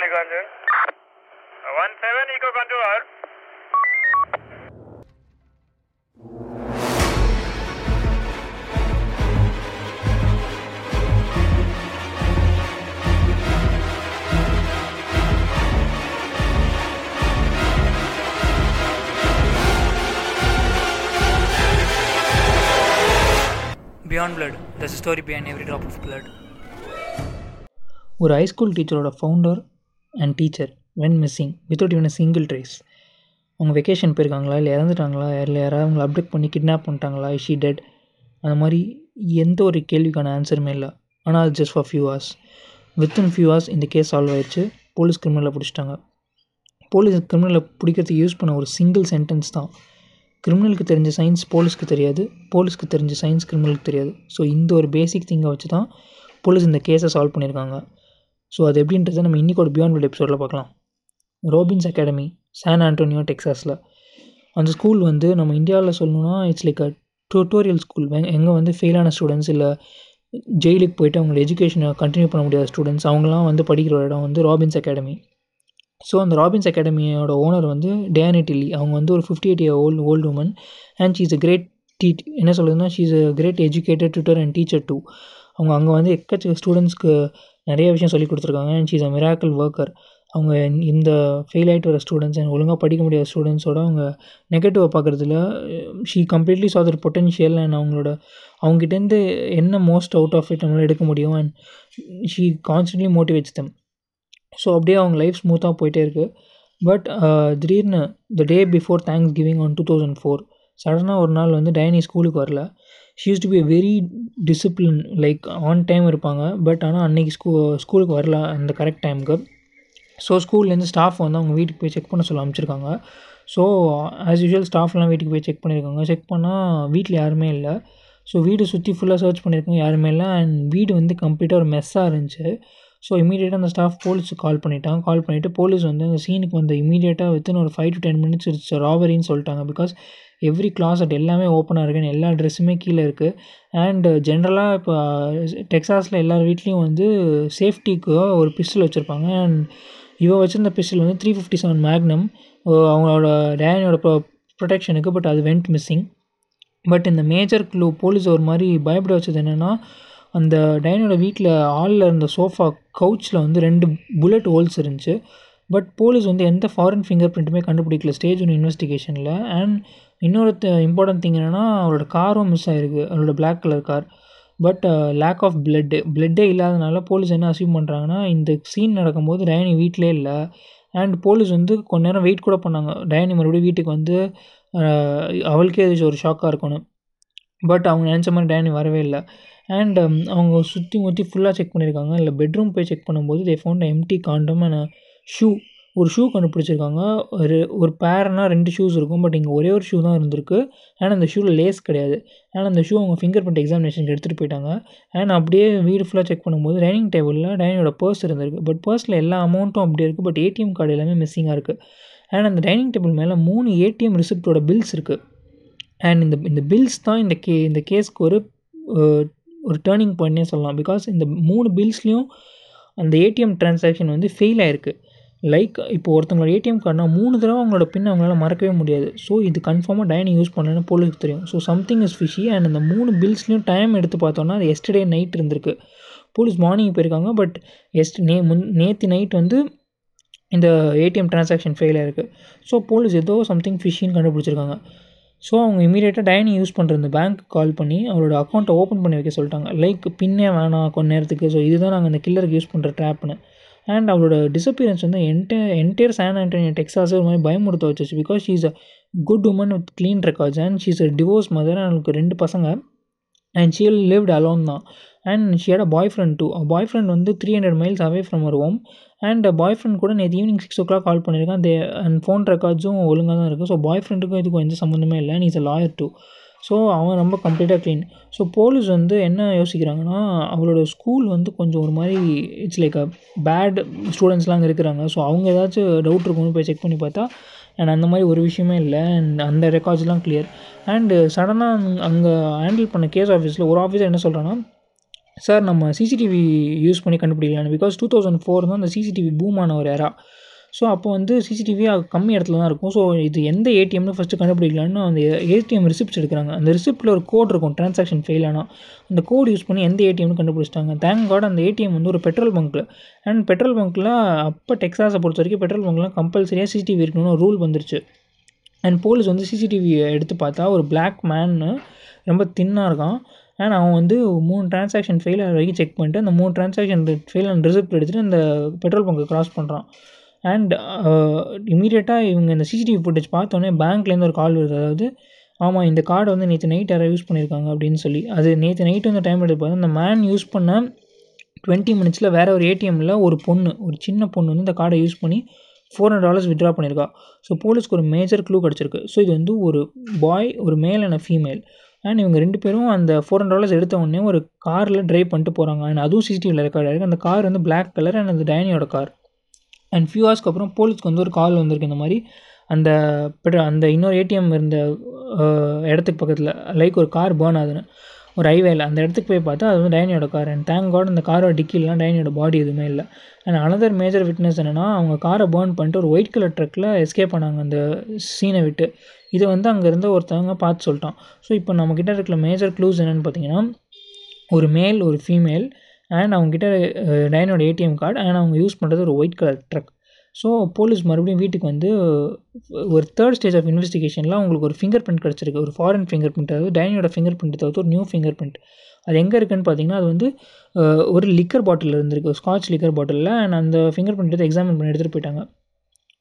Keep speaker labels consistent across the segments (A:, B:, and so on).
A: Maliganjan. One seven Eco Control.
B: Beyond Blood, there's a story behind every drop of blood.
C: ஒரு high school டீச்சரோட founder and teacher went missing without even single trace அவங்க vacation போயிருக்காங்களா? இல்லை இறந்துட்டாங்களா? இல்லை யாராவது அவங்களை update பண்ணி கிட்னாப் பண்ணிட்டாங்களா? ஷீ டெட் அந்த மாதிரி எந்த ஒரு கேள்விக்கான ஆன்சருமே இல்லை. ஆனால் அது just for few hours within few hours இந்த கேஸ் சால்வ் ஆயிடுச்சு. போலீஸ் கிரிமினலை பிடிச்சிட்டாங்க. போலீஸ் கிரிமினலை பிடிக்கிறதுக்கு யூஸ் பண்ண ஒரு சிங்கிள் சென்டென்ஸ் தான். கிரிமினலுக்கு தெரிஞ்ச சயின்ஸ் போலீஸ்க்கு தெரியாது. போலீஸ்க்கு தெரிஞ்ச சயின்ஸ் கிரிமினலுக்கு தெரியாது. ஸோ இந்த ஒரு பேசிக் திங்கை வச்சு தான் போலீஸ் இந்த கேஸை சால்வ் பண்ணியிருக்காங்க ஸோ அது எப்படின்றத நம்ம இன்றைக்கி ஒரு பியாண்ட் வேர்ல்ட் எபிசோடில் பார்க்கலாம். ரோபின்ஸ் அகாடமி சான் ஆண்டோனியோ டெக்ஸாஸில் அந்த ஸ்கூல் வந்து நம்ம இந்தியாவில் சொல்லணும்னா it's like a tutorial school எங்கே வந்து ஃபெயிலான ஸ்டூடெண்ட்ஸ் இல்லை ஜெயிலுக்கு போயிட்டு அவங்களோட எஜுகேஷனை கண்டினியூ பண்ண முடியாத ஸ்டூடெண்ட்ஸ் அவங்களாம் வந்து படிக்கிற ஒரு இடம் வந்து ராபின்ஸ் அகாடமி ஸோ அந்த ராபின்ஸ் அகாடமியோட ஓனர் வந்து டேனி டில்லி அவங்க வந்து ஒரு fifty eight year old old woman and she's a great deed என்ன சொல்கிறதுனா she is a great educated tutor and teacher too அவங்க அங்கே வந்து எக்கச்சக்க ஸ்டூடெண்ட்ஸ்க்கு நிறைய விஷயம் சொல்லி கொடுத்துருக்காங்க. And she's a miracle worker அவங்க இந்த ஃபெயில் ஆகிட்டு வர ஸ்டூடெண்ட்ஸ் அண்ட் ஒழுங்காக படிக்க முடியாத ஸ்டூடெண்ட்ஸோட அவங்க நெகட்டிவாக பார்க்குறதுல ஷீ கம்ப்ளீட்லி சா தர் பொட்டென்ஷியல் அண்ட் அவங்களோட அவங்ககிட்டேருந்து என்ன மோஸ்ட் அவுட் ஆஃப் இட் நம்மளால் எடுக்க முடியும் and she constantly motivates them so அப்படியே அவங்க லைஃப் ஸ்மூத்தாக போயிட்டே இருக்குது பட் uh, திடீர்னு the day before Thanksgiving on two thousand four சடனாக ஒரு நாள் வந்து டைனி ஸ்கூலுக்கு வரல. She used to be very discipline like on time இருப்பாங்க. பட் ஆனால் அன்றைக்கி ஸ்கூ ஸ்கூலுக்கு வரல அந்த கரெக்ட் டைமுக்கு ஸோ ஸ்கூல்லேருந்து ஸ்டாஃப் வந்து அவங்க வீட்டுக்கு போய் செக் பண்ண சொல்ல அமைச்சிருக்காங்க ஸோ ஆஸ் யூஷுவல் ஸ்டாஃப்லாம் வீட்டுக்கு போய் செக் பண்ணியிருக்காங்க செக் பண்ணால் வீட்டில் யாருமே இல்லை. ஸோ வீடு சுற்றி ஃபுல்லாக சர்ச் பண்ணியிருக்காங்க யாருமே இல்லை. அண்ட் வீடு வந்து கம்ப்ளீட்டாக ஒரு மெஸ்ஸாக இருந்துச்சு. ஸோ இமீடியட்டாக அந்த ஸ்டாஃப் போலீஸுக்கு கால் பண்ணிட்டாங்க. கால் பண்ணிவிட்டு போலீஸ் வந்து அந்த சீனுக்கு வந்து இமீடியட்டாக வித்தின் ஒரு five to ten minutes it's ராபரின்னு சொல்லிட்டாங்க. பிகாஸ் எவ்ரி கிளாசட் எல்லாமே ஓப்பனாக இருக்குன்னு எல்லா ட்ரெஸ்ஸுமே கீழே இருக்குது அண்ட் ஜென்ரலாக இப்போ டெக்ஸாஸில் எல்லார் வீட்லேயும் வந்து சேஃப்டிக்கு ஒரு பிஸ்டல் வச்சுருப்பாங்க. அண்ட் இவன் வச்சுருந்த பிஸ்டல் வந்து த்ரீ ஃபிஃப்டி செவன் மேக்னம் அவங்களோட டேனியோட ப்ரொ ப்ரொடெக்ஷனுக்கு பட் அது வெண்ட் மிஸ்ஸிங் பட் இந்த மேஜர் க்ளூ போலீஸ் ஒரு மாதிரி பயப்பட வச்சது என்னென்னா அந்த டைனோட வீட்டில் ஆளில் இருந்த சோஃபா கவுச்சில் வந்து ரெண்டு புல்லட் ஹோல்ஸ் இருந்துச்சு. பட் போலீஸ் வந்து எந்த ஃபாரின் ஃபிங்கர் பிரிண்ட்டுமே கண்டுபிடிக்கல. ஸ்டேஜ் ஒன்று இன்வெஸ்டிகேஷனில் அண்ட் இன்னொரு இம்பார்ட்டன்ட் திங் என்னென்னா அவரோட காரும் மிஸ் ஆகிருக்கு அவரோட black colour car but lack of blood பிளட்டே இல்லாதனால போலீஸ் என்ன அசீவ் பண்ணுறாங்கன்னா இந்த சீன் நடக்கும்போது டயனி வீட்டிலே இல்லை. அண்ட் போலீஸ் வந்து கொஞ்ச நேரம் வெயிட் கூட பண்ணாங்க. டயனி மறுபடியும் வீட்டுக்கு வந்து uh, அவளுக்கே ஒரு ஷாக்காக இருக்கணும். பட் அவங்க நினச்ச மாதிரி டயனி வரவே இல்லை. அண்ட் um, அவங்க சுற்றி முற்றி ஃபுல்லாக செக் பண்ணியிருக்காங்க இல்லை பெட்ரூம் போய் செக் பண்ணும்போது they found empty condom and shoe ஒரு ஷூ கண்டுபிடிச்சிருக்காங்க. ஒரு ஒரு பேர்னால் ரெண்டு ஷூஸ் இருக்கும். பட் இங்கே ஒரே ஒரு ஷூ தான் இருந்திருக்கு. ஆனால் அந்த ஷூவில் லேஸ் கிடையாது. ஆனால் அந்த ஷூ அவங்க ஃபிங்கர் பிரிண்ட் எக்ஸாமினேஷனுக்கு எடுத்துகிட்டு போயிட்டாங்க. அண்ட் அப்படியே வீடு ஃபுல்லாக செக் பண்ணும்போது டைனிங் டேபிளில் டைனியோட பர்ஸ் இருந்திருக்கு. பட் பர்ஸில் எல்லா அமௌண்ட்டும் அப்படியே இருக்குது பட் ஏடிஎம் கார்டு எல்லாமே மிஸ்ஸிங்காக இருக்குது அண்ட் அந்த டைனிங் டேபிள் மேலே மூணு ஏடிஎம் ரிசிப்டோட பில்ஸ் இருக்குது அண்ட் இந்த இந்த பில்ஸ் தான் இந்த கே இந்த கேஸ்க்கு ஒரு ஒரு டேர்னிங் பாயிண்ட்னே சொல்லலாம். பிகாஸ் இந்த மூணு பில்ஸ்லேயும் அந்த ஏடிஎம் ட்ரான்சாக்ஷன் வந்து ஃபெயில் ஆகிருக்கு லைக் இப்போ ஒருத்தவங்களோட ஏடிஎம் கார்டுனா மூணு தடவை அவங்களோட பின் அவங்களால மறக்கவே முடியாது. ஸோ இது கன்ஃபார்மாக டைனிங் யூஸ் பண்ணணும்னு போலீஸ் தெரியும். So something is fishy and அந்த மூணு பில்ஸ்லையும் டைம் எடுத்து பார்த்தோன்னா அது எஸ்டர்டே நைட் இருந்திருக்கு. போலீஸ் மார்னிங் போயிருக்காங்க பட் எஸ்ட் நே முன் நேற்று நைட் வந்து இந்த ஏடிஎம் ட்ரான்சாக்ஷன் ஃபெயில் ஆயிருக்கு. ஸோ போலீஸ் ஏதோ சம்திங் ஃபிஷின்னு கண்டுபிடிச்சிருக்காங்க. ஸோ அவங்க இமீடியட்டாக டைனி யூஸ் பண்ணுற இந்த பேங்க் கால் பண்ணி அவரோட அக்கௌண்ட்டை ஓப்பன் பண்ணி வைக்க சொல்லிட்டாங்க. லைக் பின்னே வேணாம் கொஞ்ச நேரத்துக்கு. ஸோ இதுதான் நாங்கள் இந்த கில்லருக்கு யூஸ் பண்ணுற ட்ராப்னு அண்ட் அவரோட டிசப்பியரன்ஸ் வந்து என்டே என்டையர் சான் ஆண்டோனியோ டெக்ஸாஸே ஒரு மாதிரி பயமுறுத்த வச்சிச்சு because she's a good woman with clean records and she's a divorce mother அவங்களுக்கு ரெண்டு பசங்க. அண்ட் ஷீ லிவ்ட் அலோன் தான். And she had a boy friend too boy friend வந்து three hundred miles away from our home and bye friend கூட நேற்று evening six o'clock call பண்ணியிருக்கேன் they and phone ரெக்கார்ட்ஸும் ஒழுங்காக தான் இருக்குது so bye ஃப்ரெண்டுக்கும் இதுக்கும் எந்த சம்மந்தமே இல்லை. And is a lawyer too so அவன் ரொம்ப கம்ப்ளீட்டாக க்ளீன் ஸோ போலீஸ் வந்து என்ன யோசிக்கிறாங்கன்னா அவளோட ஸ்கூல் வந்து கொஞ்சம் ஒரு மாதிரி இட்ஸ் லைக் அ பேட் ஸ்டூடெண்ட்ஸ்லாம் அங்கே இருக்கிறாங்க. ஸோ அவங்க ஏதாச்சும் டவுட் இருக்கும்னு போய் செக் பண்ணி பார்த்தா அண்ட் அந்த மாதிரி ஒரு விஷயமே இல்லை. அண்ட் அந்த ரெக்கார்ட்ஸ்லாம் கிளியர் அண்டு சடனாக அங்கே ஹேண்டில் பண்ண கேஸ் ஆஃபீஸில் ஒரு ஆஃபீஸர் என்ன சொல்கிறான்னா சார் நம்ம சிசிடிவி யூஸ் பண்ணி கண்டுபிடிக்கலான்னு பிகாஸ் டூ தௌசண்ட் ஃபோர் தான் அந்த சிசிடிவி பூமான ஒரு எரா ஸோ அப்போ வந்து சிசிடிவி கம்மி இடத்துல தான் இருக்கும். ஸோ இது எந்த ஏடிஎம்னு ஃபஸ்ட்டு கண்டுபிடிக்கலான்னு அந்த ஏடிஎம் ரிசிப்ட்ஸ் எடுக்கிறாங்க. அந்த ரிசிப்ட்டில் ஒரு கோட் இருக்கும் டிரான்சாக்ஷன் ஃபெயில் ஆனால் அந்த கோட் யூஸ் பண்ணி எந்த ஏடிஎம்னு கண்டுபிடிச்சிட்டாங்க. தேங்க் காட் அந்த ஏடிஎம் வந்து ஒரு பெட்ரோல் பங்க்கில் அண்ட் பெட்ரோல் பங்க்கில் அப்போ டெக்ஸாஸை பொறுத்த வரைக்கும் பெட்ரோல் பங்க்லாம் கம்பல்சரியாக சிசிடிவி இருக்கணும்னு ரூல் வந்துருச்சு. அண்ட் போலீஸ் வந்து சிசிடிவியை எடுத்து பார்த்தா ஒரு பிளாக் மேன்னு ரொம்ப தின்னாக இருக்கான். அண்ட் அவன் வந்து மூணு டிரான்சாக்ஷன் ஃபெயில் ஆகிற வரைக்கும் செக் பண்ணிட்டு அந்த மூணு டிரான்சாக்ஷன் ஃபெயில் அண்ட் ரிசிப்ட் எடுத்துகிட்டு அந்த பெட்ரோல் பங்க்கை க்ராஸ் பண்ணுறான் அண்ட் இமீடியட்டாக uh, இவங்க இந்த சிசிடிவி ஃபுட்டேஜ் பார்த்தோன்னே பேங்க்லேருந்து ஒரு கால் வருது. அதாவது ஆமாம் இந்த கார்டை வந்து நேற்று நைட் யாராவது யூஸ் பண்ணியிருக்காங்க அப்படின்னு சொல்லி. அது நேற்று நைட் வந்து டைம் எடுத்து பார்த்தா அந்த மேன் யூஸ் பண்ண டுவெண்ட்டி மினிட்ஸில் வேறு ஒரு ஏடிஎம்மில் ஒரு பொண்ணு ஒரு சின்ன பொண்ணு வந்து இந்த கார்டை யூஸ் பண்ணி ஃபோர் ஹண்ட்ரட் டாலர்ஸ் விட்ரா பண்ணியிருக்கா ஸோ போலீஸ்க்கு ஒரு மேஜர் க்ளூ கிடச்சிருக்கு. ஸோ இது வந்து ஒரு பாய் ஒரு மேல் அண்ட் ஃபீமேல் அண்ட் இவங்க ரெண்டு பேரும் அந்த ஃபோர் ஹண்ட்ரட் டாலர்ஸ் எடுத்த உடனே ஒரு காரில் ட்ரைவ் பண்ணிட்டு போகிறாங்க அண்ட் அதுவும் சிசிடிவியில் ரெக்கார்ட் ஆகிருக்கு அந்த கார் வந்து பிளாக் கலர் அண்ட் அந்த டைனியோட கார் அண்ட் ஃபியூ ஹவர்ஸ்க்கு அப்புறம் போலீஸ்க்கு வந்து ஒரு கால் வந்திருக்கு இந்த மாதிரி. அந்த பெட்ரோ அந்த இன்னொரு ஏடிஎம் இருந்த இடத்துக்கு பக்கத்தில் லைக் ஒரு கார் பேர்ன் ஆகுதுன்னு. ஒரு ஹைவேல அந்த இடத்துக்கு போய் பார்த்தா அது வந்து டைனியோட கார் அண்ட் தேங்க் காட் அந்த காரோட டிக்கிலாம் டைனியோட பாடி எதுவுமே இல்லை. அண்ட் அனதர் மேஜர் விட்னஸ் என்னென்னா அவங்க காரை பேர்ன் பண்ணிட்டு ஒரு ஒயிட் கலர் ட்ரக்கில் எஸ்கேப் பண்ணாங்க அந்த சீனை விட்டு. இதை வந்து அங்கேருந்து ஒருத்தவங்க பார்த்து சொல்லிட்டான். ஸோ இப்போ நம்மக்கிட்ட இருக்கிற மேஜர் க்ளூஸ் என்னென்னு பார்த்தீங்கன்னா ஒரு மேல் ஒரு ஃபீமேல் அண்ட் அவங்ககிட்ட டைனோட ஏடிஎம் கார்டு அண்ட் அவங்க யூஸ் பண்ணுறது ஒரு white colour truck so police மறுபடியும் வீட்டுக்கு வந்து ஒரு தேர்ட் ஸ்டேஜ் ஆஃப் இன்வெஸ்டிகேஷனில் அவங்களுக்கு ஒரு ஃபிங்கர் பிரிண்ட் கிடச்சிருக்கு. ஒரு ஃபாரின் ஃபிங்கர் பிரிண்ட் அதாவது டைனியோட ஃபிங்கர் பிரிண்ட் தவிர்த்து ஒரு நியூ ஃபிங்கர் பிரிண்ட் அது எங்கே இருக்குன்னு பார்த்தீங்கன்னா அது வந்து ஒரு லிக்கர் பாட்டில் இருந்திருக்கு. ஸ்காட்ச் லிக்கர் பாட்டிலில் அண்ட் அந்த ஃபிங்கர் பிரிண்ட் எடுத்து எக்ஸாமின் பண்ணி எடுத்துகிட்டு போயிட்டாங்க.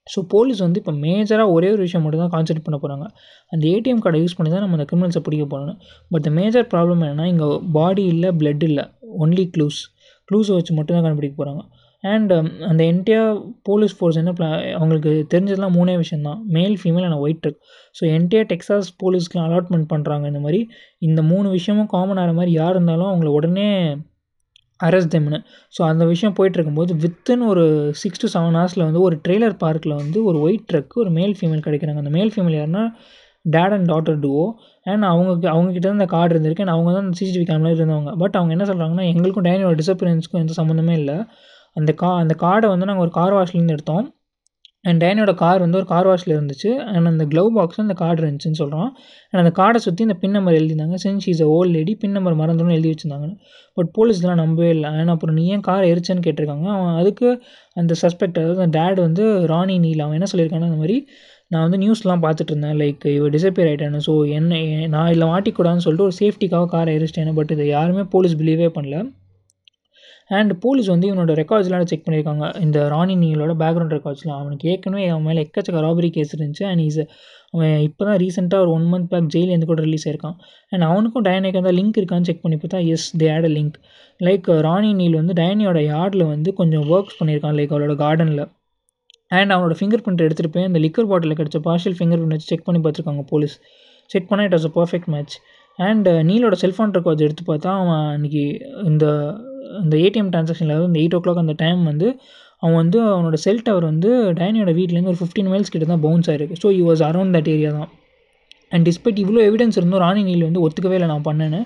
C: ஸோ போலீஸ் வந்து இப்போ மேஜராக ஒரே ஒரு விஷயம் மட்டும் தான் கான்சென்ட்ரேட் பண்ண போகிறாங்க அந்த ஏடிஎம் கார்டை யூஸ் பண்ணி தான் நம்ம அந்த கிரிமினல்ஸை பிடிக்க போகணும் பட் த மேஜர் ப்ராப்ளம் என்னென்னா இங்கே பாடி இல்லை பிளட் இல்லை. ஒன்லி க்ளூஸ் க்ளூஸை வச்சு மட்டும்தான் கண்டுபிடிக்க போகிறாங்க அண்ட் um, அந்த என்டையர் போலீஸ் ஃபோர்ஸ் என்ன பிளா அவங்களுக்கு தெரிஞ்சதெல்லாம் மூணே விஷயம் தான் male female and white truck so entire Texas போலீஸ்க்குலாம் allotment பண்ணுறாங்க இந்த மாதிரி. இந்த மூணு விஷயமும் காமன் ஆகிற மாதிரி யார் இருந்தாலும் அவங்கள உடனே அரெஸ்ட் தெம்னு ஸோ அந்த விஷயம் போயிட்டு இருக்கும்போது வித்தின் ஒரு சிக்ஸ் டு செவன் ஹவர்ஸில் வந்து ஒரு ட்ரெய்லர் பார்க்கில் வந்து ஒரு ஒயிட் ட்ரக் ஒரு மேல் ஃபீமேல் கிடைக்கிறாங்க. அந்த மேல் ஃபீமேல் யாருன்னா dad and daughter duo and அவங்க அவங்கக்கிட்ட தான் இந்த கார்டு இருந்திருக்கு. அண்ட் அவங்க தான் சிசிடிவி கேமரா இருந்தவங்க. பட் அவங்க என்ன சொல்கிறாங்கன்னா எங்களுக்கும் டேனியோட டிசப்பியரன்ஸ்க்கும் எந்த சம்மந்தமே இல்லை. அந்த கா அந்த கார்டை வந்து நாங்கள் ஒரு கார் வாஷ்லேருந்து எடுத்தோம். அண்ட் டேனியோட கார் வந்து ஒரு கார் வாஷில் இருந்துச்சு. அண்ட் அந்த க்ளவ் பாக்ஸ் அந்த கார்டு இருந்துச்சுன்னு சொல்கிறான் அண்ட் அந்த கார்டை சுற்றி இந்த pin number எழுதியிருந்தாங்க. Since is a old lady pin number மறந்துடும் எழுதி வச்சுருந்தாங்க. பட் போலீஸ்லாம் நம்பவே இல்லை. அண்ட் அப்புறம் நீ ஏன் காரை எரிச்சேன்னு கேட்டிருக்காங்க. அவன் அதுக்கு அந்த சஸ்பெக்ட் அதாவது அந்த டேட் வந்து ராணி நீல் அவன் என்ன சொல்லியிருக்கான்னா அந்த மாதிரி நான் வந்து நியூஸ்லாம் பார்த்துட்டு இருந்தேன் லைக் இவர் டிசப்பியர் ஆகிட்டானு ஸோ என்ன நான் இதில் மாட்டிக்கூடாதுன்னு சொல்லிட்டு ஒரு சேஃப்டிக்காக காரை எரிச்சிட்டேன் பட் இதை யாருமே போலீஸ் பிலீவே பண்ணல. அண்ட் போலீஸ் வந்து இவனோட ரெக்கார்ட்ஸ்லாம் செக் பண்ணியிருக்காங்க. இந்த ராணி நீங்களோட பேக்ரவுண்ட் ரெக்கார்ட்ஸ்லாம் அவனுக்கு ஏற்கனவே அவன் மேலே எக்கச்சக்க ராபரி கேஸ் இருந்துச்சு. அண்ட் இஸ் அவன் இப்போ தான் ரீசெண்டாக ஒரு ஒன் மந்த் பேக் ஜெயிலேருந்து கூட ரிலீஸ் ஆயிருக்கான். அண்ட் அவனுக்கும் டயனிக்கு அந்த லிங்க் இருக்கான்னு செக் பண்ணி பார்த்தா yes they had a link like Ronnie Neal வந்து டயனியோட யார்டில் வந்து கொஞ்சம் ஒர்க்ஸ் பண்ணியிருக்கான். லைக் அவளோட கார்டனில் அண்ட் அவனோட ஃபிங்கர் பிரிண்ட் எடுத்துகிட்டு போய் அந்த லிக்கர் பாட்டிலில் கிடச்ச பார்ஷியல் ஃபிங்கர் பிரிண்ட் வச்சு செக் பண்ணி பார்த்துருக்காங்க போலீஸ் செக் பண்ணால் it was a perfect match and நீலோட cellphone records எடுத்து பார்த்தா அவன் அன்றைக்கி இந்த இந்த ஏடிஎம் ட்ரான்சாக்ஷனில் அதாவது இந்த எயிட் ஓ கிளாக் அந்த டைம் வந்து அவன் வந்து அவனோட செல் டவர் வந்து டைனியோட வீட்லேருந்து ஒரு ஃபிஃப்டீன் மைல்ஸ் கிட்ட தான் பவுன்ஸ் ஆயிருக்கு. So you was around that area தான். அண்ட் டிஸ்பைட் இவ்வளோ எவிடன்ஸ் இருந்தும் ராணி நீல் வந்து ஒத்துக்கவே இல்லை நான் பண்ணேன்னு.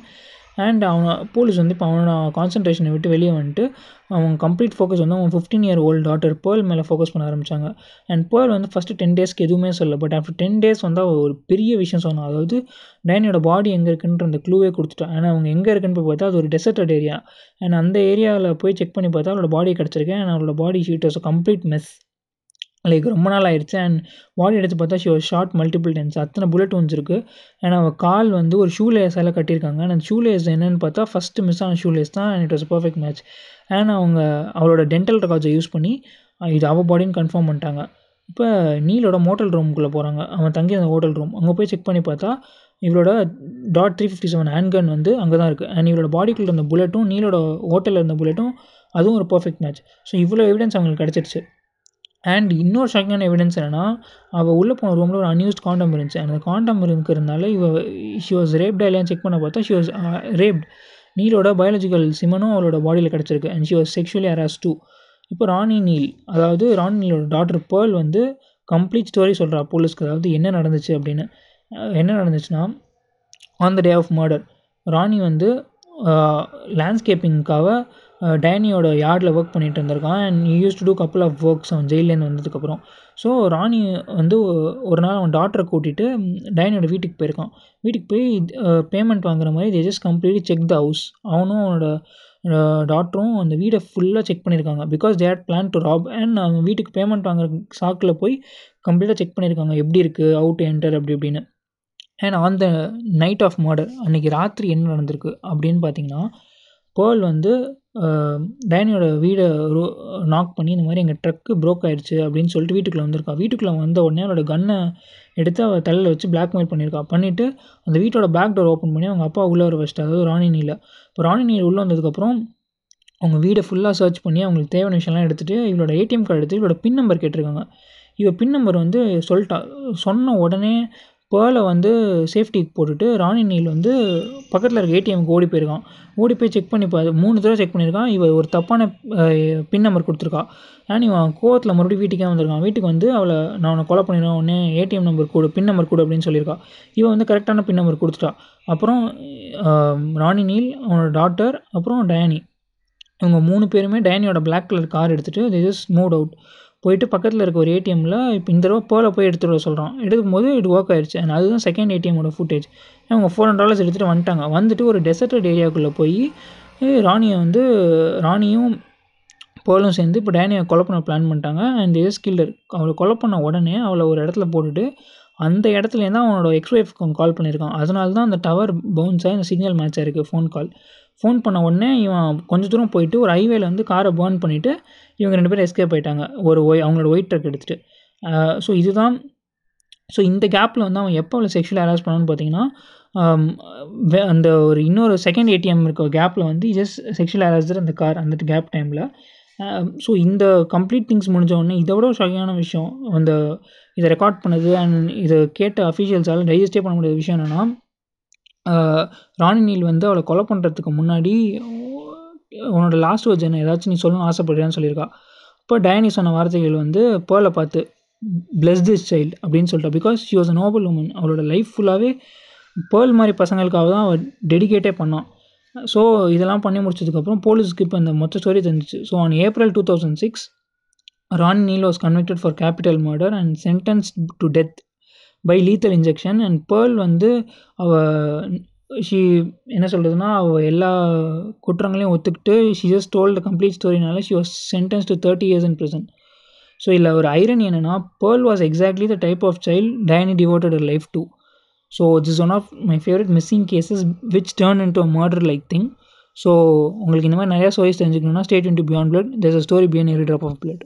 C: அண்ட் அவனை போலீஸ் வந்து இப்போ அவனோட கான்சன்ட்ரேஷனை விட்டு வெளியே வந்துட்டு அவன் கம்ப்ளீட் ஃபோக்கஸ் வந்து அவன் fifteen year old daughter Pearl மேலே ஃபோக்கஸ் பண்ண ஆரம்பித்தாங்க அண்ட் பேர்ல் வந்து ஃபஸ்ட்டு டென் டேஸ்க்கு எதுவுமே சொல்ல பட் ஆஃப்டர் டென் டேஸ் வந்து அவள் ஒரு பெரிய விஷயம் சொன்னான். அதாவது டைனியோட பாடி எங்கே இருக்குன்ற அந்த க்ளூவே கொடுத்துட்டான். ஆனால் அவங்க எங்கே இருக்குன்னு போய் பார்த்தா அது ஒரு டெசர்டட் ஏரியா அண்ட் அந்த ஏரியாவில் போய் செக் பண்ணி பார்த்தா அவளோட பாடி கிடச்சிருக்கேன் அண்ட் அவளோட body sheet was complete mess like ரொம்ப நாள் ஆயிடுச்சு. அண்ட் பாடி எடுத்து பார்த்தா she was shot multiple times அத்தனை புல்லட் ஒன்ஸ் இருக்குது அண்ட் அவள் கால் வந்து ஒரு ஷூ லேஸால் கட்டியிருக்காங்க. அண்ட் அந்த ஷூ லேஸ் என்னென்னு பார்த்தா ஃபஸ்ட்டு மிஸ் ஆன ஷூ லேஸ் தான் and it was perfect match and அவங்க அவளோட டென்டல் ரெக்கார்ட்ஸை யூஸ் பண்ணி இது அவள் பாடின்னு கன்ஃபார்ம் பண்ணிட்டாங்க. இப்போ நீலோட மோட்டல் ரூமுக்குள்ளே போகிறாங்க அவன் தங்கி அந்த ஹோட்டல் ரூம் அங்கே போய் செக் பண்ணி பார்த்தா இவளோட dad three fifty seven hand gun வந்து அங்கே தான் இருக்குது அண்ட் இவளோட பாடிக்குள்ளே இருந்த புல்லட்டும் நீலோட ஹோட்டலில் இருந்த புல்லட்டும் அதுவும் ஒரு பர்ஃபெக்ட் மேட்ச் ஸோ இவ்வளோ எவிடன்ஸ் அவங்களுக்கு கிடச்சிருச்சு. அண்ட் இன்னொரு ஷாக்கிங்கான எவிடன்ஸ் என்னென்னா அவள் உள்ளே போன ரூமில் ஒரு அன்யூஸ்ட் காண்டம் இருந்துச்சு. அந்த காண்டம் இருக்கிறதுனால இவ ஷி வாஸ் ரேப்டா இல்லையான்னு செக் பண்ண பார்த்தா ஷி வாஸ் ரேப்ட் நீலோட பயாலஜிக்கல் சிமனும் அவளோட பாடியில் கிடச்சிருக்கு. And she was sexually harass too இப்போ ராணி நீல் அதாவது ராணி நீலோட டாக்டர் பேர்ல் வந்து கம்ப்ளீட் ஸ்டோரி சொல்கிறா போலீஸ்க்கு. அதாவது என்ன நடந்துச்சு அப்படின்னு. என்ன நடந்துச்சுன்னா on the day of murder Ronnie வந்து uh, லேண்ட்ஸ்கேப்பிங்க்காக டேனியோட யார்டில் ஒர்க் பண்ணிட்டு இருந்திருக்கான் and used to do couple of works அவன் ஜெயிலேருந்து வந்ததுக்கப்புறம். ஸோ ராணி வந்து ஒரு நாள் அவன் டாக்டரை கூட்டிகிட்டு டேனியோட வீட்டுக்கு போயிருக்கான். வீட்டுக்கு போய் பேமெண்ட் வாங்குற மாதிரி they just completely check the house அவனும் அவனோட டாக்டரும் அந்த வீடை ஃபுல்லாக செக் பண்ணியிருக்காங்க. Because they had plan to rob and அவன் வீட்டுக்கு பேமெண்ட் வாங்குற சாக்கில் போய் கம்ப்ளீட்டாக செக் பண்ணியிருக்காங்க. எப்படி இருக்குது அவுட் என்டர் அப்படி இப்படின்னு. And on the night of murder அன்றைக்கி ராத்திரி என்ன நடந்திருக்கு அப்படின்னு பார்த்தீங்கன்னா பேர்ல் வந்து அஹ், டேனியோட வீடை நாக் பண்ணி இந்த மாதிரி எங்கள் ட்ரக்கு ப்ரோக் ஆகிடுச்சி அப்படின்னு சொல்லிட்டு வீட்டுக்குள்ளே வந்திருக்கா. வீட்டுக்குள்ளே வந்த உடனே அவளோட கன்னை எடுத்து அவள் தலையில் வச்சு பிளாக்மெயில் பண்ணியிருக்கா. பண்ணிவிட்டு அந்த வீட்டோட பேக் டோர் ஓப்பன் பண்ணி அவங்க அப்பா உள்ளே வர வச்சிட்டா அதாவது ராணினியில் இப்போ ராணி உள்ளே வந்ததுக்கப்புறம் அவங்க வீடை ஃபுல்லாக சர்ச் பண்ணி அவங்களுக்கு தேவையான விஷயம்லாம் எடுத்துகிட்டு இவளோட ஏடிஎம் கார்டு எடுத்து இவளோட பின் நம்பர் கேட்டிருக்காங்க. இவள் பின் நம்பர் வந்து சொல்லிட்டா சொன்ன உடனே பேர்லை வந்து சேஃப்டிக்கு போட்டுட்டு ராணி நீல் வந்து பக்கத்தில் இருக்க ஏடிஎம்க்கு ஓடி போயிருக்கான். ஓடி போய் செக் பண்ணி பார்த்து மூணு தடவை செக் பண்ணியிருக்கான். இவள் ஒரு தப்பான பின் நம்பர் கொடுத்துருக்கா. ஏன்னா இவன் கோவத்தில் மறுபடியும் வீட்டுக்கே வந்திருக்கான். வீட்டுக்கு வந்து அவளை நான் உன்னை கொலை பண்ணிடுவேன் உடனே ஏடிஎம் நம்பர் கொடு பின் நம்பர் கொடு அப்படின்னு சொல்லியிருக்கா. இவன் வந்து கரெக்டான பின் நம்பர் கொடுத்துட்டா. அப்புறம் ராணி நீல் அவனோட டாட்டர் அப்புறம் டயானி. இவங்க மூணு பேருமே டயானியோட பிளாக் கலர் கார் எடுத்துகிட்டு திஸ் இஸ் மூட் அவுட் போயிட்டு பக்கத்தில் இருக்க ஒரு ஏடிஎம்மில் இப்போ இந்த தடவை பேர்ல போய் எடுத்துகிட்டு வர சொல்கிறான் எடுக்கும்போது இது ஒர்க் ஆயிடுச்சு. அண்ட் அதுதான் செகண்ட் ஏடிஎம்மோட ஃபுட்டேஜ் அவங்க ஃபோர் ஹண்ட்ரட் டாலர்ஸ் எடுத்துகிட்டு வந்துட்டாங்க. வந்துட்டு ஒரு டெசர்டட் ஏரியாவுக்குள்ளே போய் ராணியை வந்து ராணியும் பேர்லும் சேர்ந்து இப்போ டேனியை கொலை பண்ண பிளான் பண்ணிட்டாங்க. அண்ட் எஸ் கில்லர் அவளை கொலை பண்ண உடனே அவளை ஒரு இடத்துல போட்டுட்டு அந்த இடத்துலேருந்து அவனோட எக்ஸ் ஒய்ஃப்க்கு கால் பண்ணியிருக்கான். அதனால தான் அந்த டவர் பவுன்ஸாக இந்த சிக்னல் மேட்ச் ஆயிருக்கு ஃபோன் கால் ஃபோன் பண்ண உடனே இவன் கொஞ்சம் தூரம் போயிட்டு ஒரு ஹைவேல வந்து காரை பேர்ன் பண்ணிவிட்டு இவங்க ரெண்டு பேரும் எஸ்கேப் ஆயிட்டாங்க. ஒரு ஒய் அவங்களோட ஒயிட் ட்ரக் எடுத்துகிட்டு ஸோ இதுதான் ஸோ இந்த கேப்பில் வந்து அவன் எப்போ அவளை செக்ஷுவல் ஹராஸ் பண்ணான்னு பார்த்தீங்கன்னா வே- அந்த ஒரு இன்னொரு செகண்ட் ஏடிஎம் இருக்க கேப்பில் வந்து ஜஸ்ட் செக்ஷுவல் ஹராஸ்டர் அந்த கார் அந்த கேப் டைமில் ஸோ இந்த கம்ப்ளீட் திங்ஸ் முடிஞ்ச உடனே இதை விட ஒரு விஷயம் அந்த இதை ரெக்கார்ட் பண்ணது அண்ட் இதை கேட்ட அஃபீஷியல்ஸால் டைஜஸ்டே பண்ண முடியாத விஷயம் என்னென்னா ராணி நீல் வந்து அவளை கொலை பண்ணுறதுக்கு முன்னாடி உன்னோட லாஸ்ட் வேர்ட்ஸ் என்ன ஏதாச்சும் நீ சொல்லணும்னு ஆசைப்படுறியான்னு சொல்லியிருக்கா. அப்போ டயனி சொன்ன வார்த்தைகள் வந்து பேர்லை பார்த்து பிளஸ் திஸ் சைல்டு அப்படின்னு சொல்லிட்டா. Because she was a noble woman அவளோட லைஃப் ஃபுல்லாகவே பேர்ல் மாதிரி பசங்களுக்காக தான் அவள் டெடிகேட்டே பண்ணான் ஸோ இதெல்லாம் பண்ணி முடிச்சதுக்கப்புறம் போலீஸ்க்கு இப்போ இந்த மொத்த ஸ்டோரி தெரிஞ்சிச்சு. So on April two thousand six Ronnie Neal was convicted for capital murder and sentence to death by lethal injection and Pearl வந்து அவ ஷி என்ன சொல்கிறதுனா அவள் எல்லா குற்றங்களையும் ஒத்துக்கிட்டு she just told complete ஸ்டோரினால she was sentence to thirty years in prison. So இதில் ஒரு ஐரன் என்னென்னா Pearl was exactly the type of child Diane devoted life to so this one of my favourite missing cases which turn into a murder like thing so உங்களுக்கு இந்த மாதிரி நிறையா stories தெரிஞ்சுக்கணும்னா stayed in to beyond blood there's a story beyond every drop of blood